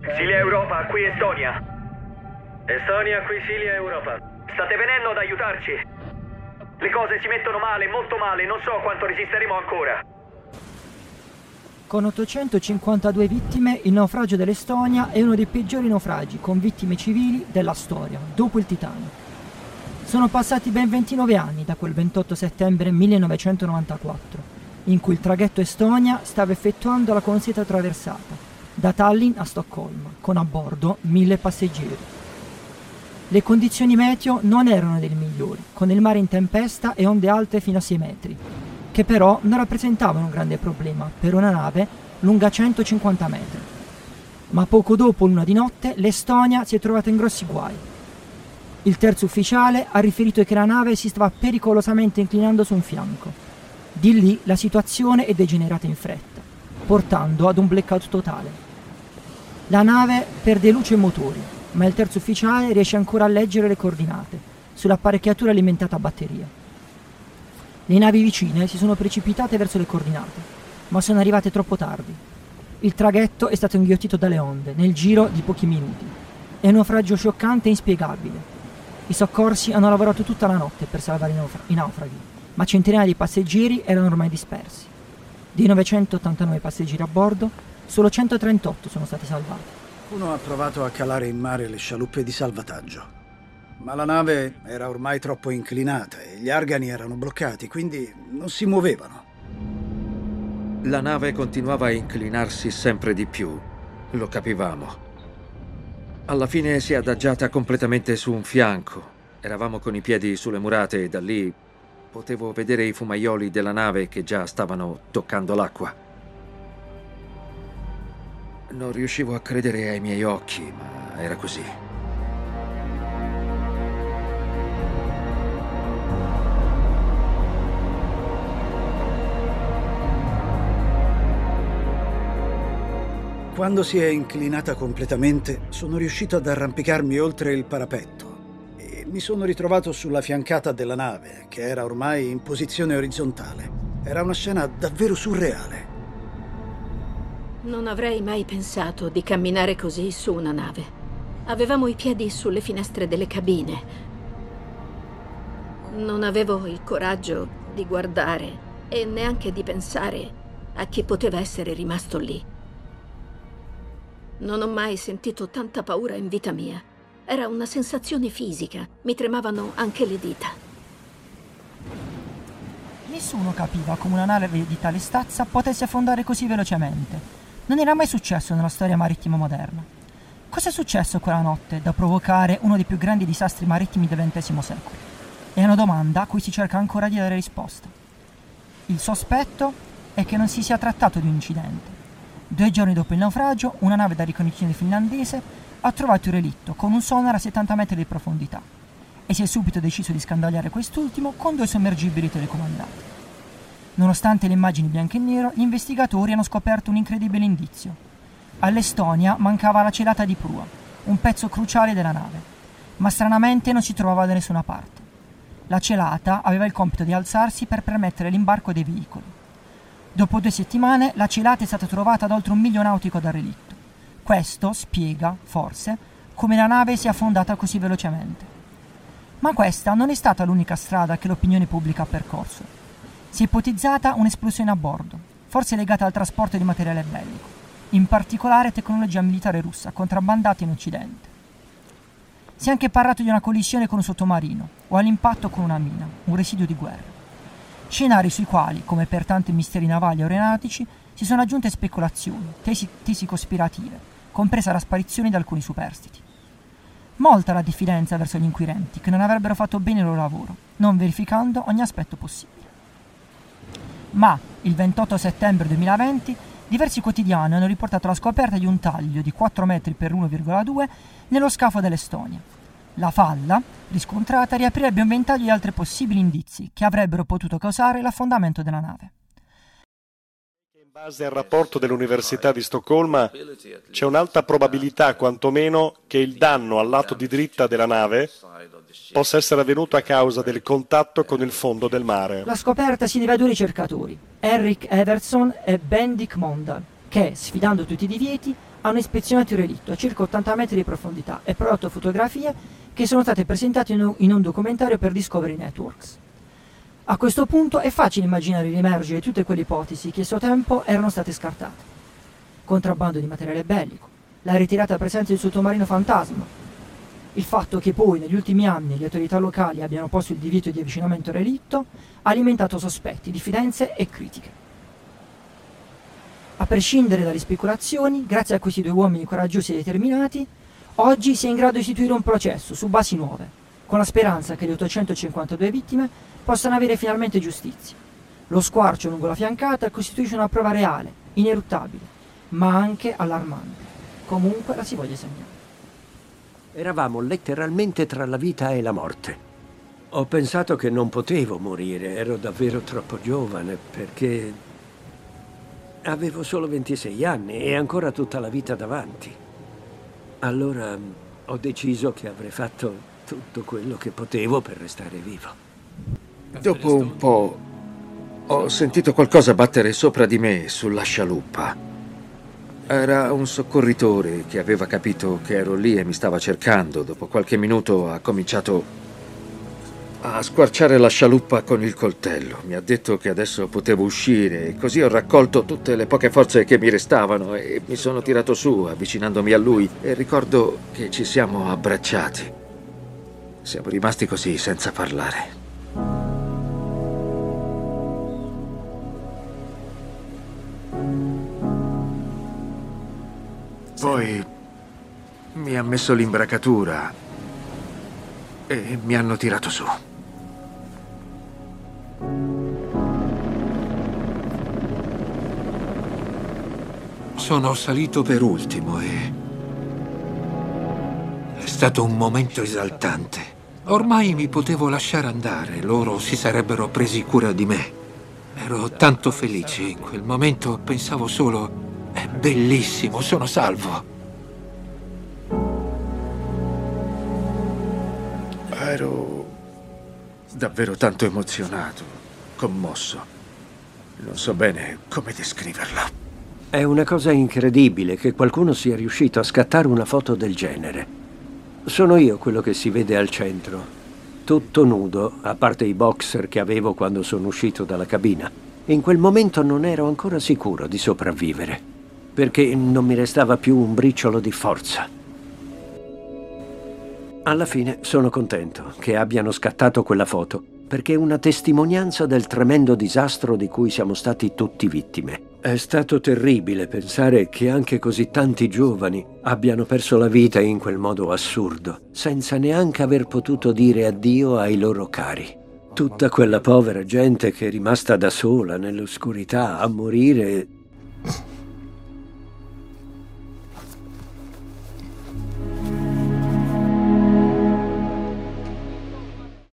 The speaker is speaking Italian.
Silia Europa, qui Estonia. Estonia, qui Silia Europa. State venendo ad aiutarci? Le cose si mettono male, molto male, non so quanto resisteremo ancora. Con 852 vittime, il naufragio dell'Estonia è uno dei peggiori naufragi con vittime civili della storia, dopo il Titanic. Sono passati ben 29 anni da quel 28 settembre 1994, in cui il traghetto Estonia stava effettuando la consueta traversata, da Tallinn a Stoccolma, con a bordo mille passeggeri. Le condizioni meteo non erano delle migliori, con il mare in tempesta e onde alte fino a 6 metri, che però non rappresentavano un grande problema per una nave lunga 150 metri. Ma poco dopo l'una di notte l'Estonia si è trovata in grossi guai. Il terzo ufficiale ha riferito che la nave si stava pericolosamente inclinando su un fianco. Di lì la situazione è degenerata in fretta, portando ad un blackout totale. La nave perde luce e motori, ma il terzo ufficiale riesce ancora a leggere le coordinate sull'apparecchiatura alimentata a batteria. Le navi vicine si sono precipitate verso le coordinate, ma sono arrivate troppo tardi. Il traghetto è stato inghiottito dalle onde nel giro di pochi minuti. È un naufragio scioccante e inspiegabile. I soccorsi hanno lavorato tutta la notte per salvare i, naufra- i naufraghi, ma centinaia di passeggeri erano ormai dispersi. Dei 989 passeggeri a bordo, solo 138 sono stati salvati. Uno ha provato a calare in mare le scialuppe di salvataggio ma la nave era ormai troppo inclinata e gli argani erano bloccati, quindi non si muovevano. La nave continuava a inclinarsi sempre di più, lo capivamo. Alla fine si è adagiata completamente su un fianco. Eravamo con i piedi sulle murate e da lì potevo vedere i fumaioli della nave che già stavano toccando l'acqua. Non riuscivo a credere ai miei occhi, ma era così. Quando si è inclinata completamente, sono riuscito ad arrampicarmi oltre il parapetto mi sono ritrovato sulla fiancata della nave, che era ormai in posizione orizzontale. Era una scena davvero surreale. Non avrei mai pensato di camminare così su una nave. Avevamo i piedi sulle finestre delle cabine. Non avevo il coraggio di guardare e neanche di pensare a chi poteva essere rimasto lì. Non ho mai sentito tanta paura in vita mia. Era una sensazione fisica, mi tremavano anche le dita. Nessuno capiva come una nave di tale stazza potesse affondare così velocemente. Non era mai successo nella storia marittima moderna. Cosa è successo quella notte da provocare uno dei più grandi disastri marittimi del XX secolo? È una domanda a cui si cerca ancora di dare risposta. Il sospetto è che non si sia trattato di un incidente, Due giorni dopo il naufragio, una nave da ricognizione finlandese ha trovato il relitto con un sonar a 70 metri di profondità e si è subito deciso di scandagliare quest'ultimo con due sommergibili telecomandati. Nonostante le immagini bianche e nero, gli investigatori hanno scoperto un incredibile indizio. All'Estonia mancava la celata di prua, un pezzo cruciale della nave, ma stranamente non si trovava da nessuna parte. La celata aveva il compito di alzarsi per permettere l'imbarco dei veicoli. Dopo due settimane la celata è stata trovata ad oltre un miglio nautico dal relitto. Questo spiega, forse, come la nave sia affondata così velocemente. Ma questa non è stata l'unica strada che l'opinione pubblica ha percorso. Si è ipotizzata un'esplosione a bordo, forse legata al trasporto di materiale bellico, in particolare tecnologia militare russa contrabbandata in Occidente. Si è anche parlato di una collisione con un sottomarino o all'impatto con una mina, un residuo di guerra scenari sui quali, come per tanti misteri navali aeronautici, si sono aggiunte speculazioni, tesi, tesi cospirative, compresa la sparizione di alcuni superstiti. Molta la diffidenza verso gli inquirenti, che non avrebbero fatto bene il loro lavoro, non verificando ogni aspetto possibile. Ma, il 28 settembre 2020, diversi quotidiani hanno riportato la scoperta di un taglio di 4 metri per 1,2 nello scafo dell'Estonia, la falla, riscontrata, riaprirebbe un ventaglio di altri possibili indizi che avrebbero potuto causare l'affondamento della nave. In base al rapporto dell'Università di Stoccolma c'è un'alta probabilità, quantomeno, che il danno al lato di dritta della nave possa essere avvenuto a causa del contatto con il fondo del mare. La scoperta si deve a due ricercatori, Eric Everson e Ben Dick Mondal, che, sfidando tutti i divieti, hanno ispezionato il relitto a circa 80 metri di profondità e prodotto fotografie che sono state presentate in un, in un documentario per Discovery Networks. A questo punto è facile immaginare riemergere tutte quelle ipotesi che a suo tempo erano state scartate. Contrabbando di materiale bellico, la ritirata presenza del sottomarino fantasma, il fatto che poi negli ultimi anni le autorità locali abbiano posto il divieto di avvicinamento al relitto ha alimentato sospetti, diffidenze e critiche. A prescindere dalle speculazioni, grazie a questi due uomini coraggiosi e determinati, oggi si è in grado di istituire un processo su basi nuove, con la speranza che le 852 vittime possano avere finalmente giustizia. Lo squarcio lungo la fiancata costituisce una prova reale, ineluttabile, ma anche allarmante. Comunque la si voglia segnare. Eravamo letteralmente tra la vita e la morte. Ho pensato che non potevo morire, ero davvero troppo giovane perché Avevo solo 26 anni e ancora tutta la vita davanti. Allora mm, ho deciso che avrei fatto tutto quello che potevo per restare vivo. Dopo un po' ho sentito qualcosa battere sopra di me sulla scialuppa. Era un soccorritore che aveva capito che ero lì e mi stava cercando. Dopo qualche minuto ha cominciato a squarciare la scialuppa con il coltello. Mi ha detto che adesso potevo uscire così ho raccolto tutte le poche forze che mi restavano e mi sono tirato su avvicinandomi a lui e ricordo che ci siamo abbracciati. Siamo rimasti così senza parlare. Poi mi ha messo l'imbracatura e mi hanno tirato su. Sono salito per ultimo e... È stato un momento esaltante. Ormai mi potevo lasciare andare, loro si sarebbero presi cura di me. Ero tanto felice in quel momento, pensavo solo, è bellissimo, sono salvo. Ero davvero tanto emozionato, commosso. Non so bene come descriverlo. È una cosa incredibile che qualcuno sia riuscito a scattare una foto del genere. Sono io quello che si vede al centro, tutto nudo, a parte i boxer che avevo quando sono uscito dalla cabina. In quel momento non ero ancora sicuro di sopravvivere, perché non mi restava più un briciolo di forza. Alla fine sono contento che abbiano scattato quella foto, perché è una testimonianza del tremendo disastro di cui siamo stati tutti vittime. È stato terribile pensare che anche così tanti giovani abbiano perso la vita in quel modo assurdo, senza neanche aver potuto dire addio ai loro cari. Tutta quella povera gente che è rimasta da sola nell'oscurità a morire